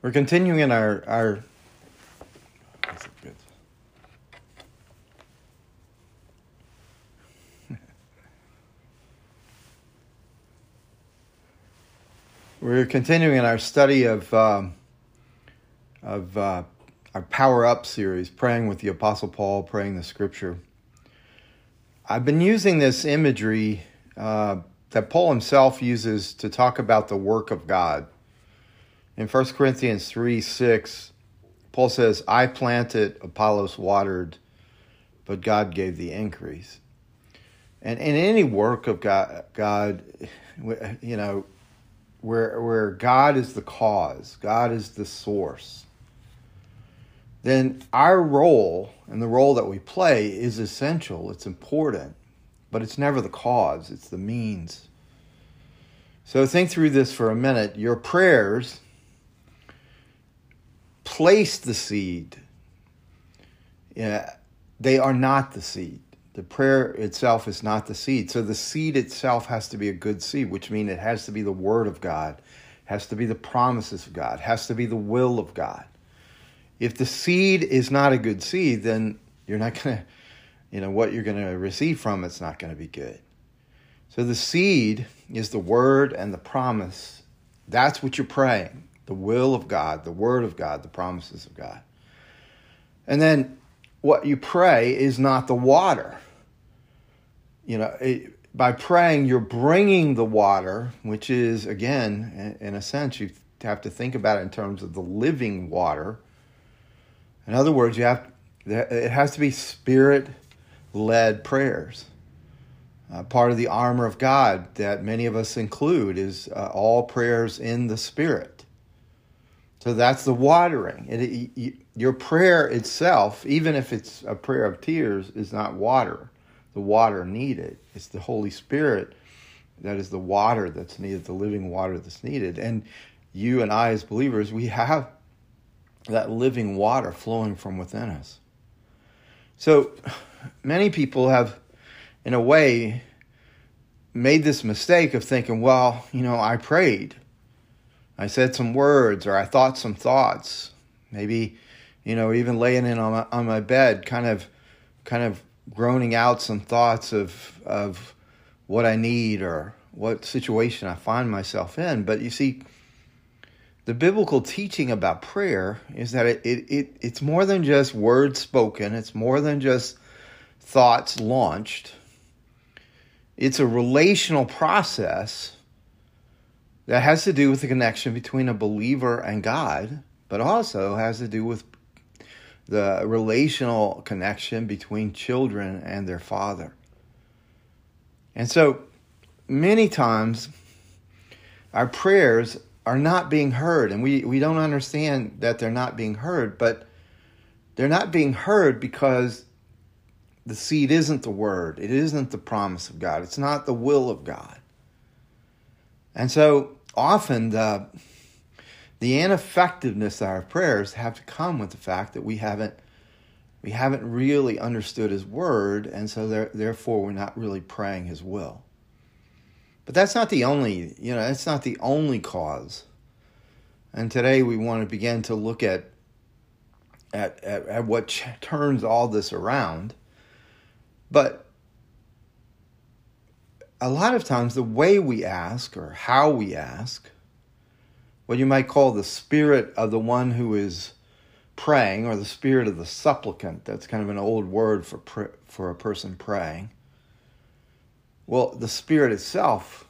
We're continuing in our our. We're continuing in our study of um, of uh, our Power Up series, praying with the Apostle Paul, praying the Scripture. I've been using this imagery uh, that Paul himself uses to talk about the work of God. In 1 Corinthians 3 6, Paul says, I planted, Apollos watered, but God gave the increase. And in any work of God, God you know, where where God is the cause, God is the source, then our role and the role that we play is essential. It's important, but it's never the cause, it's the means. So think through this for a minute. Your prayers place the seed. Yeah, they are not the seed. The prayer itself is not the seed. So the seed itself has to be a good seed, which means it has to be the word of God, has to be the promises of God, has to be the will of God. If the seed is not a good seed, then you're not going to, you know, what you're going to receive from it's not going to be good. So the seed is the word and the promise. That's what you're praying the will of God, the word of God, the promises of God. And then what you pray is not the water you know, it, by praying, you're bringing the water, which is, again, in, a sense, you have to think about it in terms of the living water. In other words, you have it has to be spirit led prayers. Uh, part of the armor of God that many of us include is uh, all prayers in the spirit. So that's the watering. It, it, your prayer itself, even if it's a prayer of tears, is not water the water needed. It's the Holy Spirit that is the water that's needed, the living water that's needed. And you and I, as believers, we have that living water flowing from within us. So many people have, in a way, made this mistake of thinking, well, you know, I prayed. I said some words or I thought some thoughts. Maybe, you know, even laying in on my, on my bed, kind of, kind of groaning out some thoughts of of what I need or what situation I find myself in. But you see, the biblical teaching about prayer is that it, it, it it's more than just words spoken, it's more than just thoughts launched. It's a relational process that has to do with the connection between a believer and God, but also has to do with the relational connection between children and their father. And so many times our prayers are not being heard, and we, we don't understand that they're not being heard, but they're not being heard because the seed isn't the word, it isn't the promise of God, it's not the will of God. And so often the the ineffectiveness of our prayers have to come with the fact that we haven't we haven't really understood his word and so there, therefore we're not really praying his will. But that's not the only you know that's not the only cause. And today we want to begin to look at at, at, at what ch- turns all this around. But a lot of times the way we ask or how we ask what you might call the spirit of the one who is praying, or the spirit of the supplicant. That's kind of an old word for for a person praying. Well, the spirit itself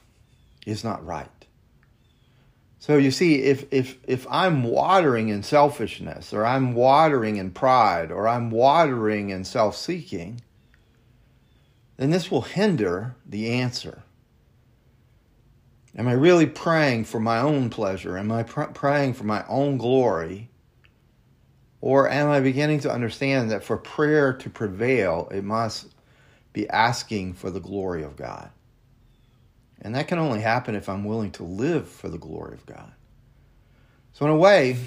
is not right. So you see, if if if I'm watering in selfishness, or I'm watering in pride, or I'm watering in self-seeking, then this will hinder the answer. Am I really praying for my own pleasure? Am I pr- praying for my own glory? Or am I beginning to understand that for prayer to prevail, it must be asking for the glory of God? And that can only happen if I'm willing to live for the glory of God. So, in a way,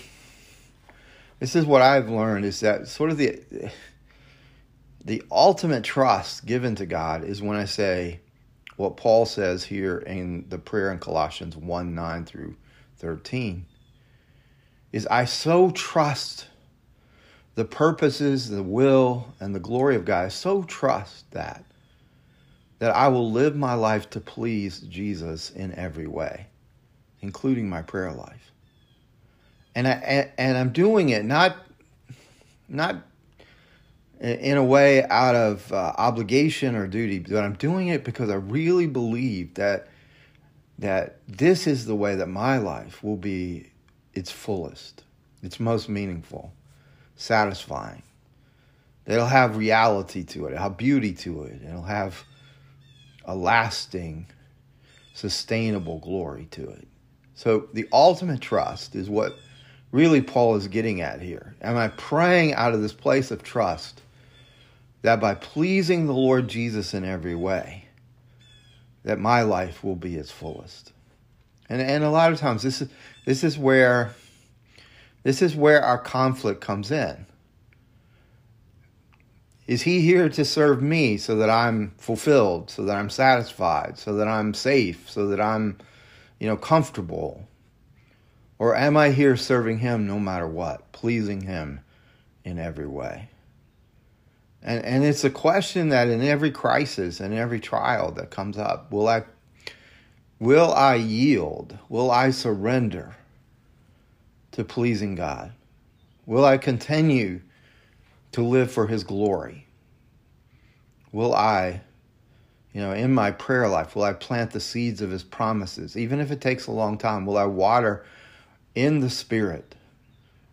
this is what I've learned is that sort of the the ultimate trust given to God is when I say, what Paul says here in the prayer in Colossians 1 9 through 13. is I so trust the purposes, the will, and the glory of God. I so trust that that I will live my life to please Jesus in every way, including my prayer life. And I and I'm doing it not not in a way out of uh, obligation or duty, but I'm doing it because I really believe that that this is the way that my life will be its fullest, its most meaningful, satisfying. It'll have reality to it, it'll have beauty to it, it'll have a lasting, sustainable glory to it. So the ultimate trust is what really Paul is getting at here. Am I praying out of this place of trust that by pleasing the Lord Jesus in every way, that my life will be its fullest? And and a lot of times this is this is where this is where our conflict comes in. Is he here to serve me so that I'm fulfilled, so that I'm satisfied, so that I'm safe, so that I'm, you know, comfortable? Or am I here serving him no matter what, pleasing him in every way? And and it's a question that in every crisis and every trial that comes up, will I will I yield? Will I surrender to pleasing God? Will I continue to live for his glory? Will I, you know, in my prayer life, will I plant the seeds of his promises? Even if it takes a long time, will I water in the Spirit,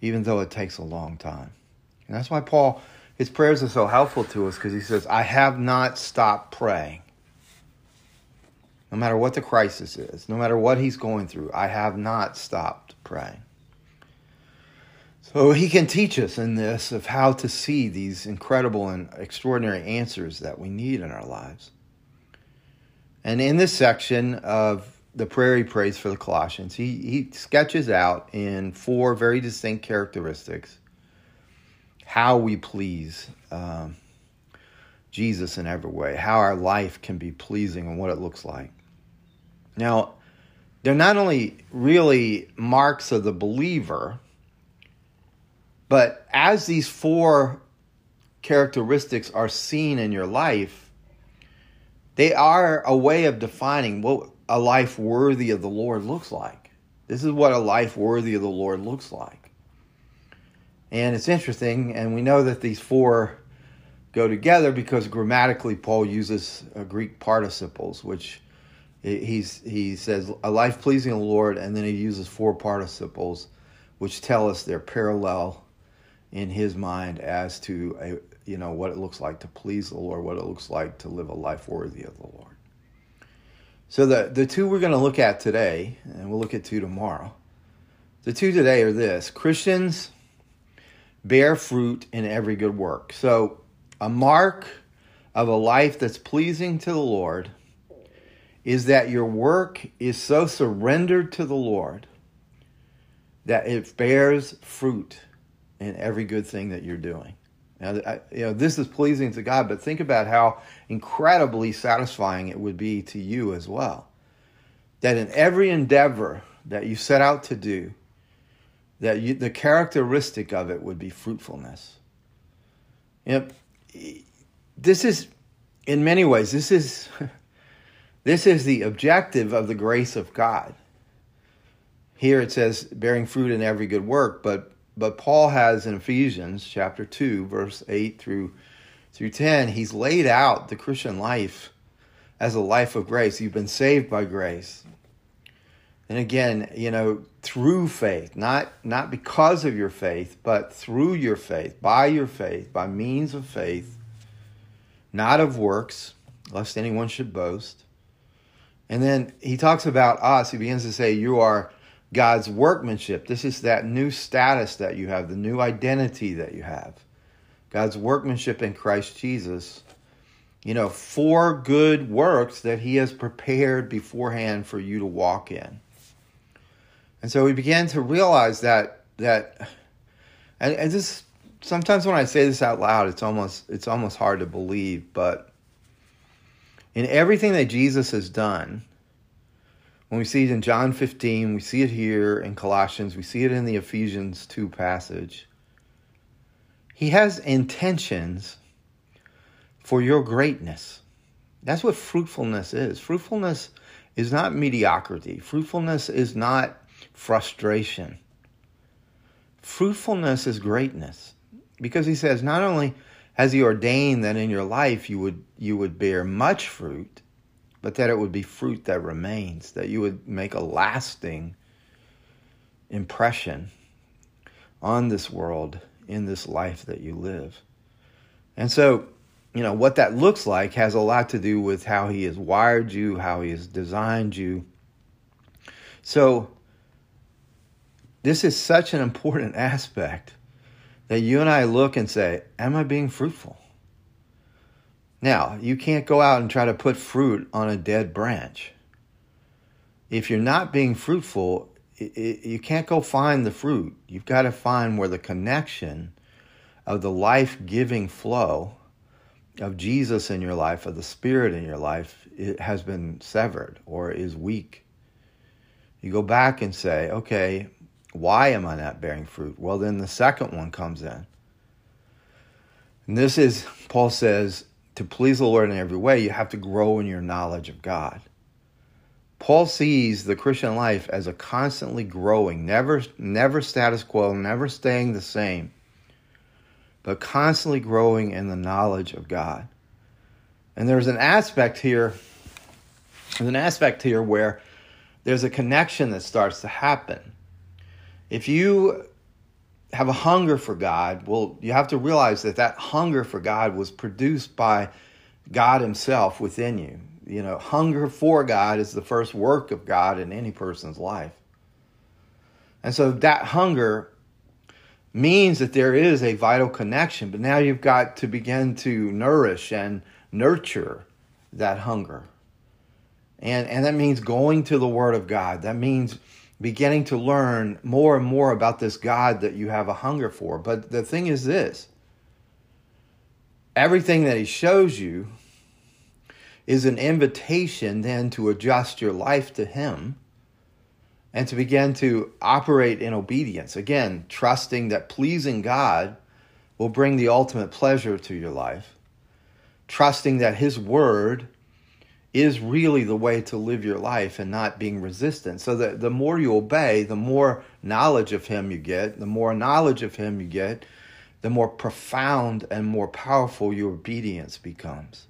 even though it takes a long time? And that's why Paul, his prayers are so helpful to us because he says, I have not stopped praying. No matter what the crisis is, no matter what he's going through, I have not stopped praying. So he can teach us in this of how to see these incredible and extraordinary answers that we need in our lives. And in this section of the prayer he prays for the Colossians, he, he sketches out in four very distinct characteristics how we please um, Jesus in every way, how our life can be pleasing and what it looks like. Now, they're not only really marks of the believer but as these four characteristics are seen in your life, they are a way of defining what a life worthy of the Lord looks like. This is what a life worthy of the Lord looks like. And it's interesting, and we know that these four go together because grammatically Paul uses uh, Greek participles, which he's, he says a life pleasing the Lord, and then he uses four participles, which tell us they're parallel in his mind as to a, you know what it looks like to please the Lord, what it looks like to live a life worthy of the Lord. So the the two we're going to look at today, and we'll look at two tomorrow. The two today are this: Christians bear fruit in every good work. So a mark of a life that's pleasing to the Lord is that your work is so surrendered to the Lord that it bears fruit in every good thing that you're doing. Now, I, you know, this is pleasing to God, but think about how incredibly satisfying it would be to you as well. That in every endeavor that you set out to do, that you, the characteristic of it would be fruitfulness. Know, this is, in many ways, this is, this is the objective of the grace of God. Here it says, bearing fruit in every good work, but but Paul has in Ephesians chapter 2, verse 8 through, through 10, he's laid out the Christian life as a life of grace. You've been saved by grace. And again, you know, through faith, not not because of your faith, but through your faith, by your faith, by means of faith, not of works, lest anyone should boast. And then he talks about us. He begins to say, You are God's workmanship. This is that new status that you have, the new identity that you have. God's workmanship in Christ Jesus. You know, for good works that He has prepared beforehand for you to walk in. And so we began to realize that that and, and this sometimes when I say this out loud, it's almost it's almost hard to believe, but in everything that Jesus has done, when we see it in John 15, we see it here in Colossians, we see it in the Ephesians 2 passage. He has intentions for your greatness. That's what fruitfulness is. Fruitfulness is not mediocrity, fruitfulness is not frustration. Fruitfulness is greatness because he says not only has he ordained that in your life you would you would bear much fruit but that it would be fruit that remains, that you would make a lasting impression on this world in this life that you live. And so, you know, what that looks like has a lot to do with how he has wired you, how he has designed you. So, this is such an important aspect that you and I look and say, Am I being fruitful? Now, you can't go out and try to put fruit on a dead branch. If you're not being fruitful, it, it, you can't go find the fruit. You've got to find where the connection of the life giving flow of Jesus in your life, of the Spirit in your life, it has been severed or is weak. You go back and say, okay, why am I not bearing fruit? Well, then the second one comes in. And this is, Paul says, to please the Lord in every way, you have to grow in your knowledge of God. Paul sees the Christian life as a constantly growing, never never status quo, never staying the same, but constantly growing in the knowledge of God. And there's an aspect here, there's an aspect here where there's a connection that starts to happen. If you have a hunger for God, well, you have to realize that that hunger for God was produced by God Himself within you. You know, hunger for God is the first work of God in any person's life. And so that hunger means that there is a vital connection, but now you've got to begin to nourish and nurture that hunger. And, and that means going to the Word of God. That means beginning to learn more and more about this God that you have a hunger for. But the thing is this everything that He shows you is an invitation then to adjust your life to Him and to begin to operate in obedience. Again, trusting that pleasing God will bring the ultimate pleasure to your life, trusting that His Word is really the way to live your life and not being resistant. So that the more you obey, the more knowledge of Him you get. The more knowledge of Him you get, the more profound and more powerful your obedience becomes.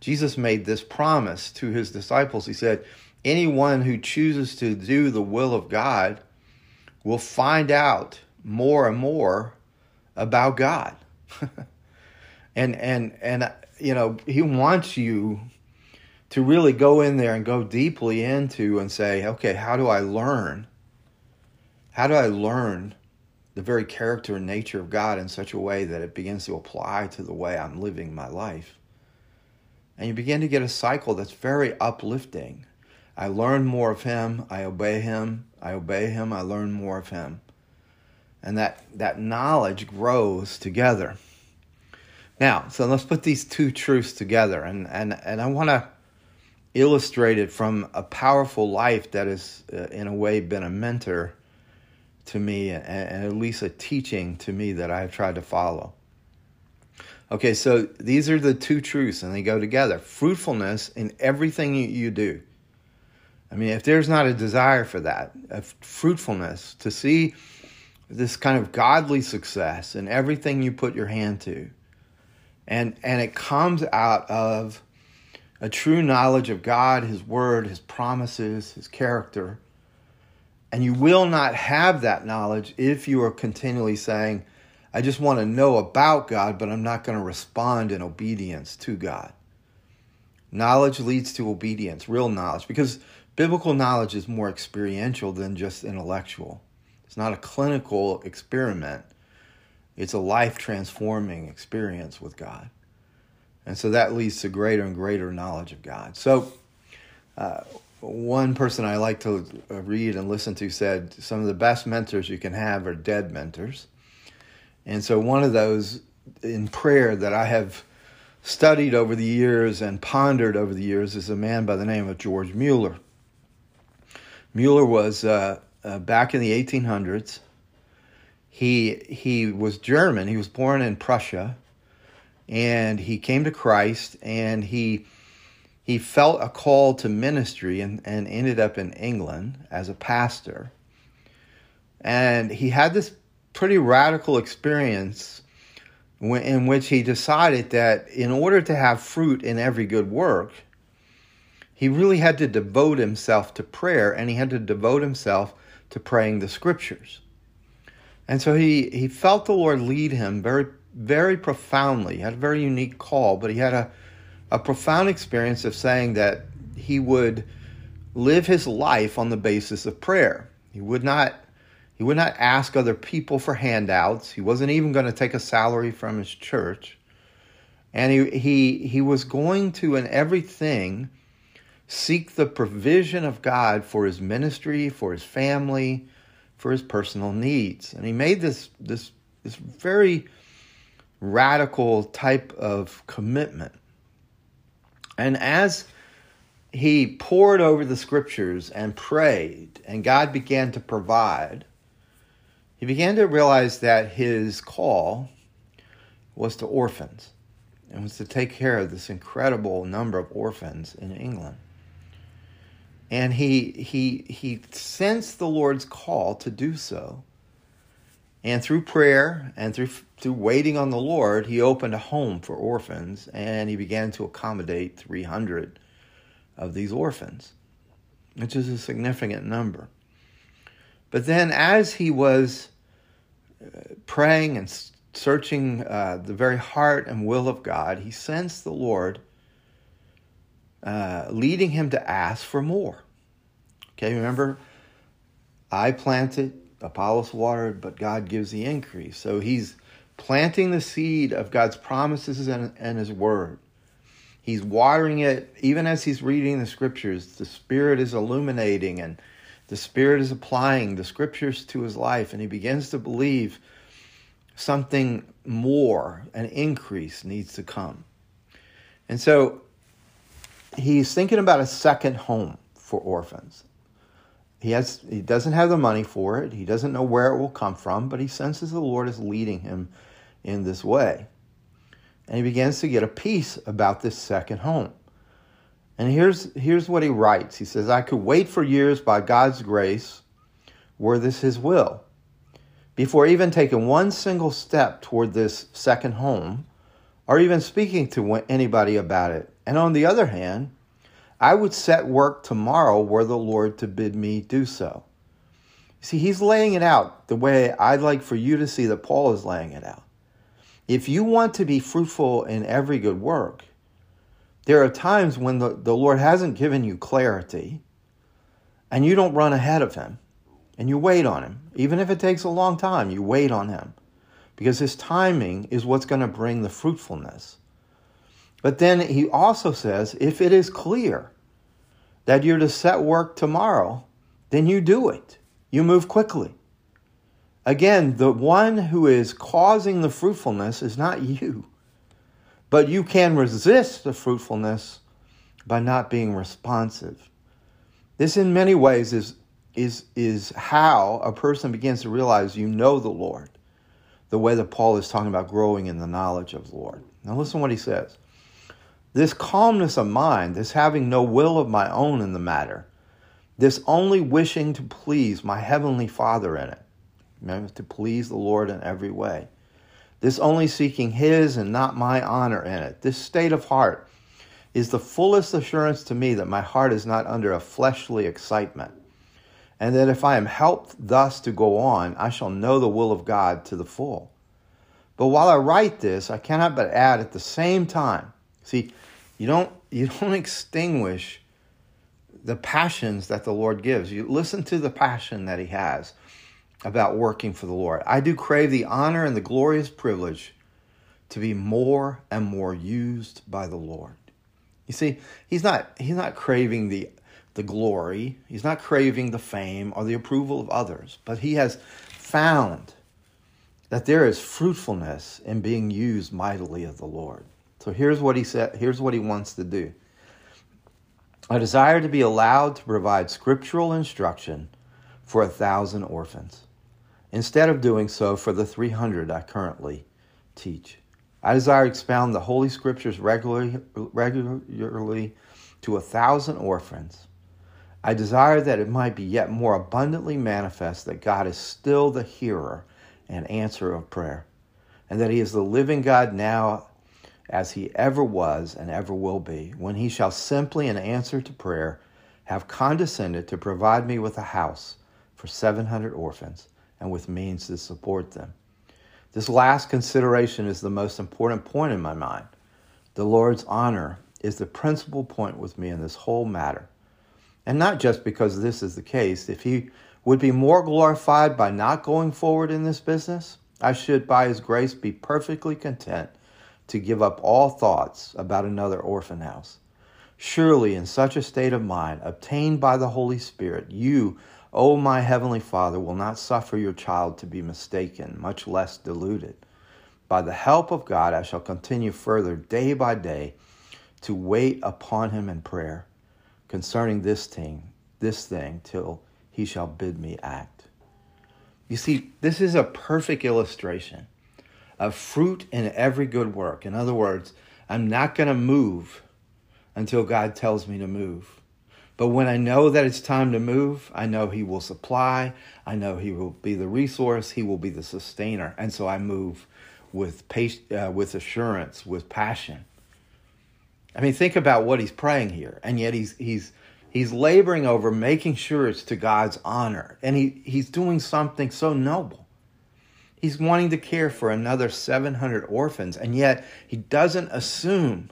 Jesus made this promise to His disciples. He said, Anyone who chooses to do the will of God will find out more and more about God. and and and you know, he wants you to really go in there and go deeply into and say, okay, how do I learn? How do I learn the very character and nature of God in such a way that it begins to apply to the way I'm living my life? And you begin to get a cycle that's very uplifting. I learn more of Him, I obey Him, I obey Him, I learn more of Him. And that, that knowledge grows together. Now, so let's put these two truths together. And, and, and I want to illustrated from a powerful life that has, uh, in a way, been a mentor to me and, and, at least a teaching to me that I've tried to follow. Okay, so these are the two truths, and they go together fruitfulness in everything you, you do. I mean, if there's not a desire for that, a fruitfulness, to see this kind of godly success in everything you put your hand to, and and it comes out of a true knowledge of God, His Word, His promises, His character. And you will not have that knowledge if you are continually saying, I just want to know about God, but I'm not going to respond in obedience to God. Knowledge leads to obedience, real knowledge, because biblical knowledge is more experiential than just intellectual. It's not a clinical experiment, it's a life transforming experience with God. And so that leads to greater and greater knowledge of God. So, uh, one person I like to read and listen to said some of the best mentors you can have are dead mentors. And so, one of those in prayer that I have studied over the years and pondered over the years is a man by the name of George Mueller. Mueller was uh, uh, back in the 1800s. He he was German. He was born in Prussia, and he came to Christ, and he he felt a call to ministry, and, and ended up in England as a pastor. And he had this pretty radical experience in which he decided that in order to have fruit in every good work, he really had to devote himself to prayer and he had to devote himself to praying the scriptures. And so he, he felt the Lord lead him very, very profoundly. He had a very unique call, but he had a, a profound experience of saying that he would live his life on the basis of prayer. He would not he would not ask other people for handouts. He wasn't even going to take a salary from his church. And he, he, he was going to, in everything, seek the provision of God for his ministry, for his family, for his personal needs. And he made this, this, this very radical type of commitment. And as he pored over the scriptures and prayed, and God began to provide, he began to realize that his call was to orphans and was to take care of this incredible number of orphans in England. And he he he sensed the Lord's call to do so. And through prayer and through through waiting on the Lord, he opened a home for orphans and he began to accommodate 300 of these orphans, which is a significant number. But then, as he was uh, praying and searching uh, the very heart and will of God, he sensed the Lord uh, leading him to ask for more. Okay, remember, I planted, Apollos watered, but God gives the increase. So he's planting the seed of God's promises and, and his word. He's watering it even as he's reading the scriptures. The Spirit is illuminating and the Spirit is applying the scriptures to his life, and he begins to believe something more, an increase needs to come. And so he's thinking about a second home for orphans. He has he doesn't have the money for it. He doesn't know where it will come from, but he senses the Lord is leading him in this way. And he begins to get a peace about this second home. And here's, here's what he writes He says, I could wait for years by God's grace, were this his will, before even taking one single step toward this second home, or even speaking to anybody about it. And on the other hand, I would set work tomorrow were the Lord to bid me do so. See, he's laying it out the way I'd like for you to see that Paul is laying it out. If you want to be fruitful in every good work, there are times when the, the Lord hasn't given you clarity and you don't run ahead of Him and you wait on Him. Even if it takes a long time, you wait on Him because His timing is what's going to bring the fruitfulness. But then He also says if it is clear that you're to set work tomorrow, then you do it. You move quickly. Again, the one who is causing the fruitfulness is not you. But you can resist the fruitfulness by not being responsive. This, in many ways, is, is, is how a person begins to realize you know the Lord, the way that Paul is talking about growing in the knowledge of the Lord. Now, listen what he says. This calmness of mind, this having no will of my own in the matter, this only wishing to please my heavenly Father in it, remember, to please the Lord in every way this only seeking His and not my honor in it. This state of heart is the fullest assurance to me that my heart is not under a fleshly excitement, and that if I am helped thus to go on, I shall know the will of God to the full. But while I write this, I cannot but add at the same time, see, you don't you don't extinguish the passions that the Lord gives. You listen to the passion that He has about working for the Lord. I do crave the honor and the glorious privilege to be more and more used by the Lord. You see, he's not he's not craving the the glory, he's not craving the fame or the approval of others, but he has found that there is fruitfulness in being used mightily of the Lord. So here's what he said, here's what he wants to do. I desire to be allowed to provide scriptural instruction for a thousand orphans, instead of doing so for the 300 I currently teach. I desire to expound the Holy Scriptures regularly, regularly to a thousand orphans. I desire that it might be yet more abundantly manifest that God is still the hearer and answerer of prayer, and that He is the living God now as He ever was and ever will be, when He shall simply, in answer to prayer, have condescended to provide me with a house for 700 orphans and with means to support them. This last consideration is the most important point in my mind. The Lord's honor is the principal point with me in this whole matter. And not just because this is the case. If He would be more glorified by not going forward in this business, I should, by His grace, be perfectly content to give up all thoughts about another orphan house. Surely, in such a state of mind, obtained by the Holy Spirit, you, O my heavenly Father, will not suffer your child to be mistaken, much less deluded. By the help of God, I shall continue further day by day to wait upon him in prayer concerning this thing, this thing, till he shall bid me act. You see, this is a perfect illustration of fruit in every good work. In other words, I'm not going to move until God tells me to move. But when I know that it's time to move, I know He will supply. I know He will be the resource. He will be the sustainer. And so I move with, patience, uh, with assurance, with passion. I mean, think about what he's praying here. And yet he's, he's, he's laboring over making sure it's to God's honor. And he, he's doing something so noble. He's wanting to care for another 700 orphans. And yet he doesn't assume,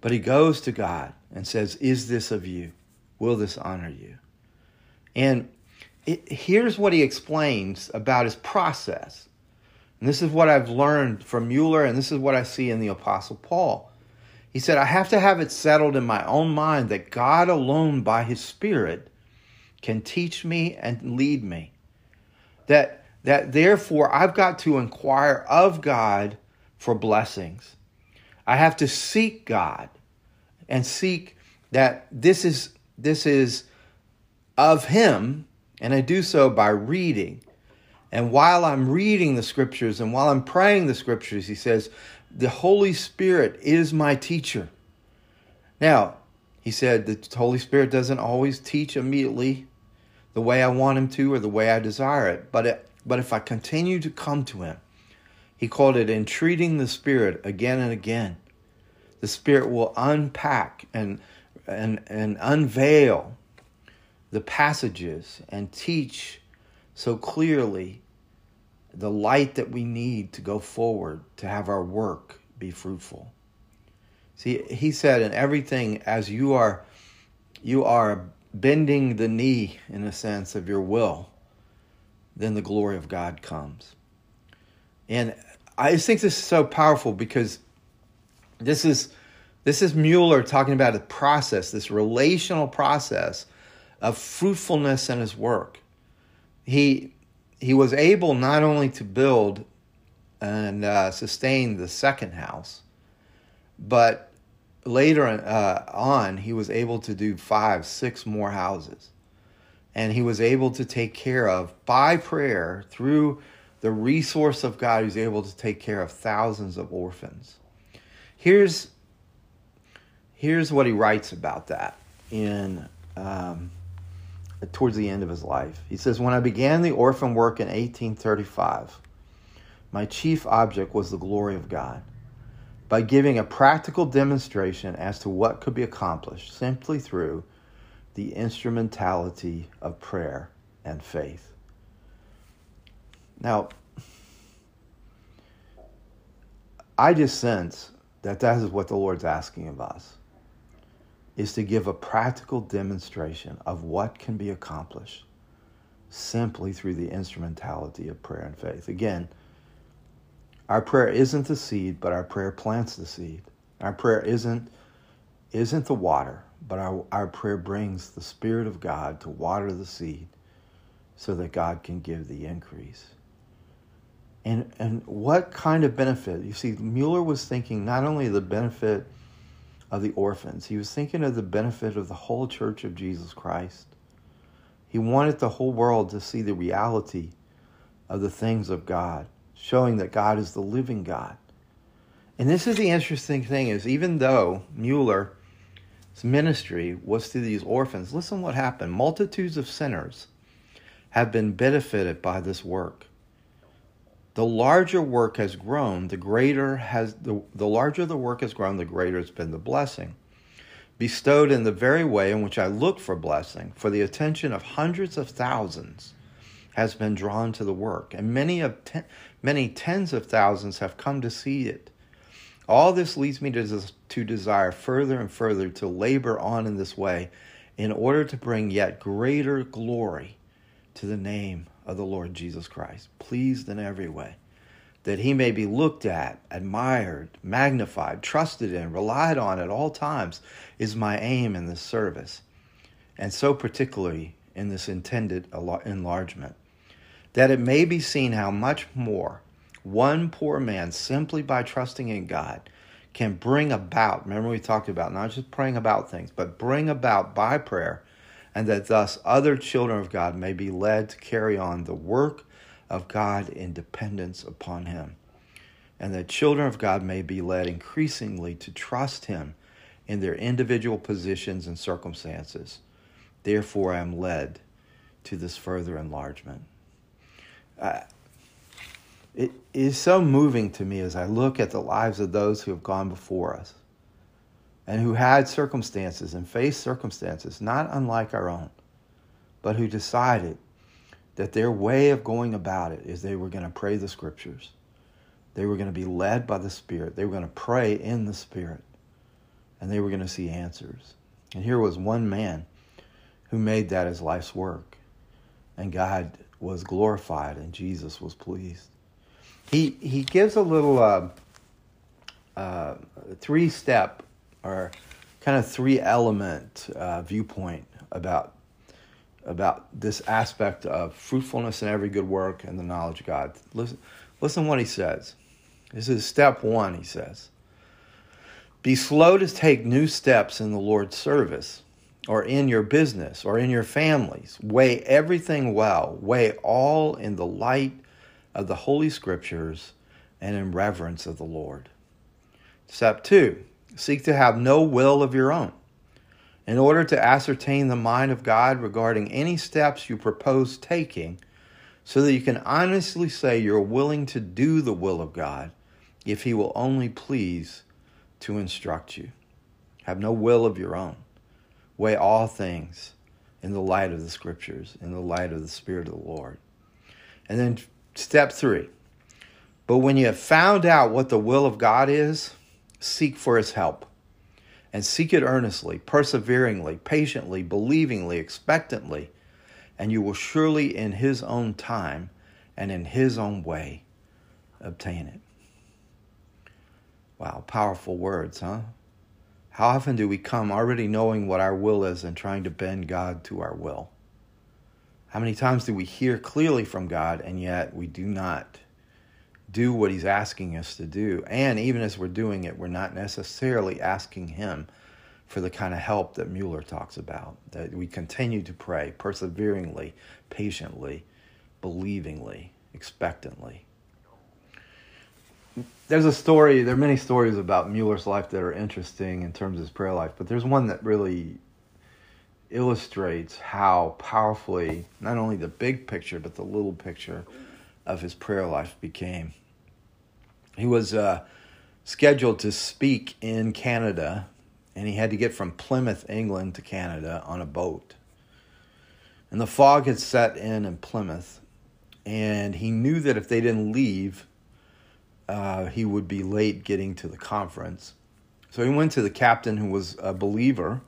but he goes to God and says, Is this of you? Will this honor you? And it, here's what he explains about his process. And this is what I've learned from Mueller, and this is what I see in the Apostle Paul. He said, I have to have it settled in my own mind that God alone, by his Spirit, can teach me and lead me. That, that therefore I've got to inquire of God for blessings. I have to seek God and seek that this is this is of him and I do so by reading. And while I'm reading the scriptures and while I'm praying the scriptures, he says, the Holy Spirit is my teacher. Now, he said the Holy Spirit doesn't always teach immediately the way I want him to or the way I desire it, but it, but if I continue to come to him, he called it entreating the Spirit again and again the Spirit will unpack and, and, and unveil the passages and teach so clearly the light that we need to go forward to have our work be fruitful. See, he said in everything as you are you are bending the knee in a sense of your will, then the glory of God comes. And I just think this is so powerful because this is this is Mueller talking about a process, this relational process of fruitfulness in his work. He he was able not only to build and uh, sustain the second house, but later uh, on he was able to do five, six more houses, and he was able to take care of by prayer through the resource of God. Was able to take care of thousands of orphans. Here's here's what he writes about that in um, towards the end of his life. He says, "When I began the orphan work in 1835, my chief object was the glory of God." By giving a practical demonstration as to what could be accomplished simply through the instrumentality of prayer and faith. Now, I just sense that that is what the Lord's asking of us is to give a practical demonstration of what can be accomplished simply through the instrumentality of prayer and faith. Again, our prayer isn't the seed, but our prayer plants the seed. Our prayer isn't isn't the water, but our, our prayer brings the Spirit of God to water the seed so that God can give the increase. And and what kind of benefit? You see, Mueller was thinking not only the benefit of the orphans. He was thinking of the benefit of the whole church of Jesus Christ. He wanted the whole world to see the reality of the things of God, showing that God is the living God. And this is the interesting thing is even though Mueller's ministry was to these orphans, listen what happened. Multitudes of sinners have been benefited by this work. The larger work has grown, the greater has the, the larger the work has grown, the greater has been the blessing. Bestowed in the very way in which I look for blessing, for the attention of hundreds of thousands has been drawn to the work, and many of ten, many tens of thousands have come to see it. All this leads me to, to desire further and further to labor on in this way in order to bring yet greater glory to the name of the Lord Jesus Christ, pleased in every way, that he may be looked at, admired, magnified, trusted in, relied on at all times, is my aim in this service, and so particularly in this intended enlargement, that it may be seen how much more one poor man, simply by trusting in God, can bring about, remember we talked about not just praying about things, but bring about by prayer and that thus other children of God may be led to carry on the work of God in dependence upon Him, and that children of God may be led increasingly to trust Him in their individual positions and circumstances. Therefore, I am led to this further enlargement. Uh, it is so moving to me as I look at the lives of those who have gone before us and who had circumstances and faced circumstances not unlike our own, but who decided that their way of going about it is they were going to pray the scriptures. They were going to be led by the Spirit. They were going to pray in the Spirit. And they were going to see answers. And here was one man who made that his life's work. And God was glorified and Jesus was pleased. He, he gives a little uh, uh, three step or kind of three element uh, viewpoint about about this aspect of fruitfulness in every good work and the knowledge of God. Listen, listen what he says. This is step one, he says. Be slow to take new steps in the Lord's service or in your business or in your families. Weigh everything well. Weigh all in the light of the Holy Scriptures and in reverence of the Lord. Step two, Seek to have no will of your own. In order to ascertain the mind of God regarding any steps you propose taking, so that you can honestly say you're willing to do the will of God if He will only please to instruct you. Have no will of your own. Weigh all things in the light of the Scriptures, in the light of the Spirit of the Lord. And then step three. But when you have found out what the will of God is, seek for his help. And seek it earnestly, perseveringly, patiently, believingly, expectantly, and you will surely, in his own time and in his own way, obtain it. Wow, powerful words, huh? How often do we come already knowing what our will is and trying to bend God to our will? How many times do we hear clearly from God and yet we do not do what he's asking us to do. And even as we're doing it, we're not necessarily asking him for the kind of help that Mueller talks about. That we continue to pray perseveringly, patiently, believingly, expectantly. There's a story, there are many stories about Mueller's life that are interesting in terms of his prayer life, but there's one that really illustrates how powerfully not only the big picture, but the little picture of his prayer life became. He was uh, scheduled to speak in Canada, and he had to get from Plymouth, England to Canada on a boat. And the fog had set in in Plymouth, and he knew that if they didn't leave, uh, he would be late getting to the conference. So he went to the captain, who was a believer,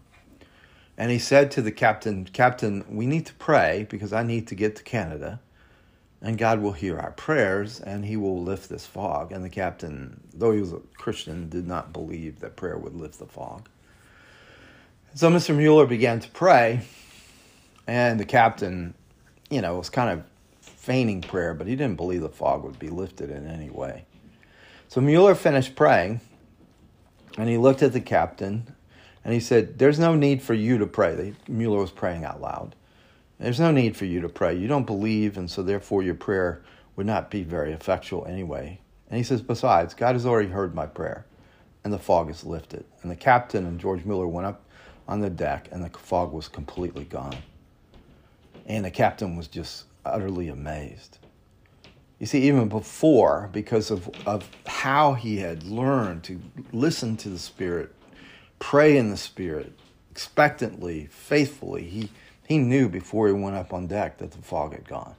and he said to the captain, Captain, we need to pray because I need to get to Canada and God will hear our prayers and he will lift this fog. And the captain, though he was a Christian, did not believe that prayer would lift the fog. So Mr. Mueller began to pray, and the captain, you know, was kind of feigning prayer, but he didn't believe the fog would be lifted in any way. So Mueller finished praying, And he looked at the captain and he said, There's no need for you to pray. Mueller was praying out loud. There's no need for you to pray. You don't believe, and so therefore your prayer would not be very effectual anyway. And he says, Besides, God has already heard my prayer, and the fog is lifted. And the captain and George Mueller went up on the deck, and the fog was completely gone. And the captain was just utterly amazed. You see, even before, because of, of how he had learned to listen to the Spirit, pray in the Spirit, expectantly, faithfully, he, he knew before he went up on deck that the fog had gone.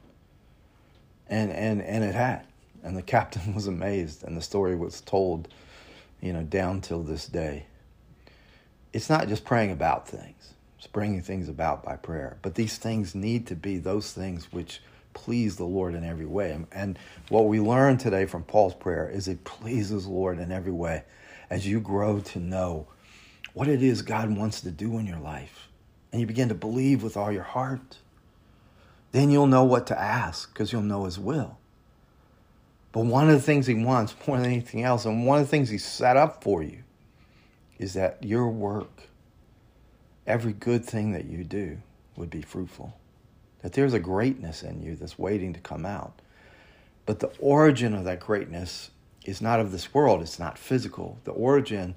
And, and, and it had. And the captain was amazed, and the story was told, you know, down till this day. It's not just praying about things, it's bringing things about by prayer. But these things need to be those things which please the Lord in every way. And what we learn today from Paul's prayer is it pleases the Lord in every way as you grow to know what it is God wants to do in your life. And you begin to believe with all your heart. Then you'll know what to ask because you'll know His will. But one of the things He wants more than anything else, and one of the things He set up for you, is that your work, every good thing that you do, would be fruitful that there's a greatness in you that's waiting to come out. But the origin of that greatness is not of this world, it's not physical. The origin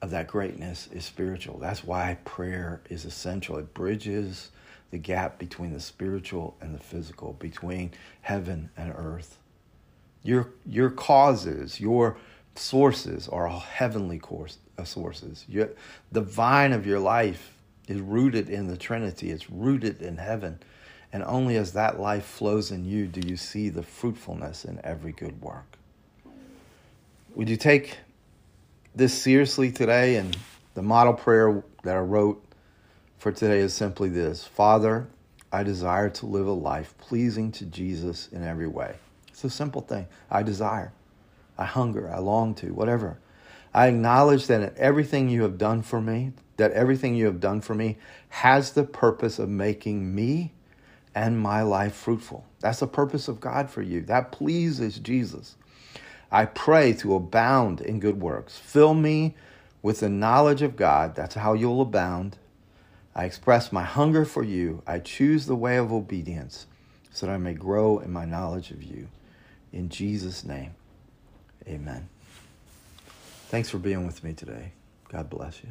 of that greatness is spiritual. That's why prayer is essential. It bridges the gap between the spiritual and the physical, between heaven and earth. Your, your causes, your sources are all heavenly course, uh, sources. Your, the vine of your life is rooted in the Trinity, it's rooted in heaven. And only as that life flows in you do you see the fruitfulness in every good work. Would you take this seriously today? And the model prayer that I wrote for today is simply this Father, I desire to live a life pleasing to Jesus in every way. It's a simple thing. I desire, I hunger, I long to, whatever. I acknowledge that in everything you have done for me, that everything you have done for me has the purpose of making me and my life fruitful. That's the purpose of God for you. That pleases Jesus. I pray to abound in good works. Fill me with the knowledge of God. That's how you'll abound. I express my hunger for you. I choose the way of obedience so that I may grow in my knowledge of you. In Jesus' name, amen. Thanks for being with me today. God bless you.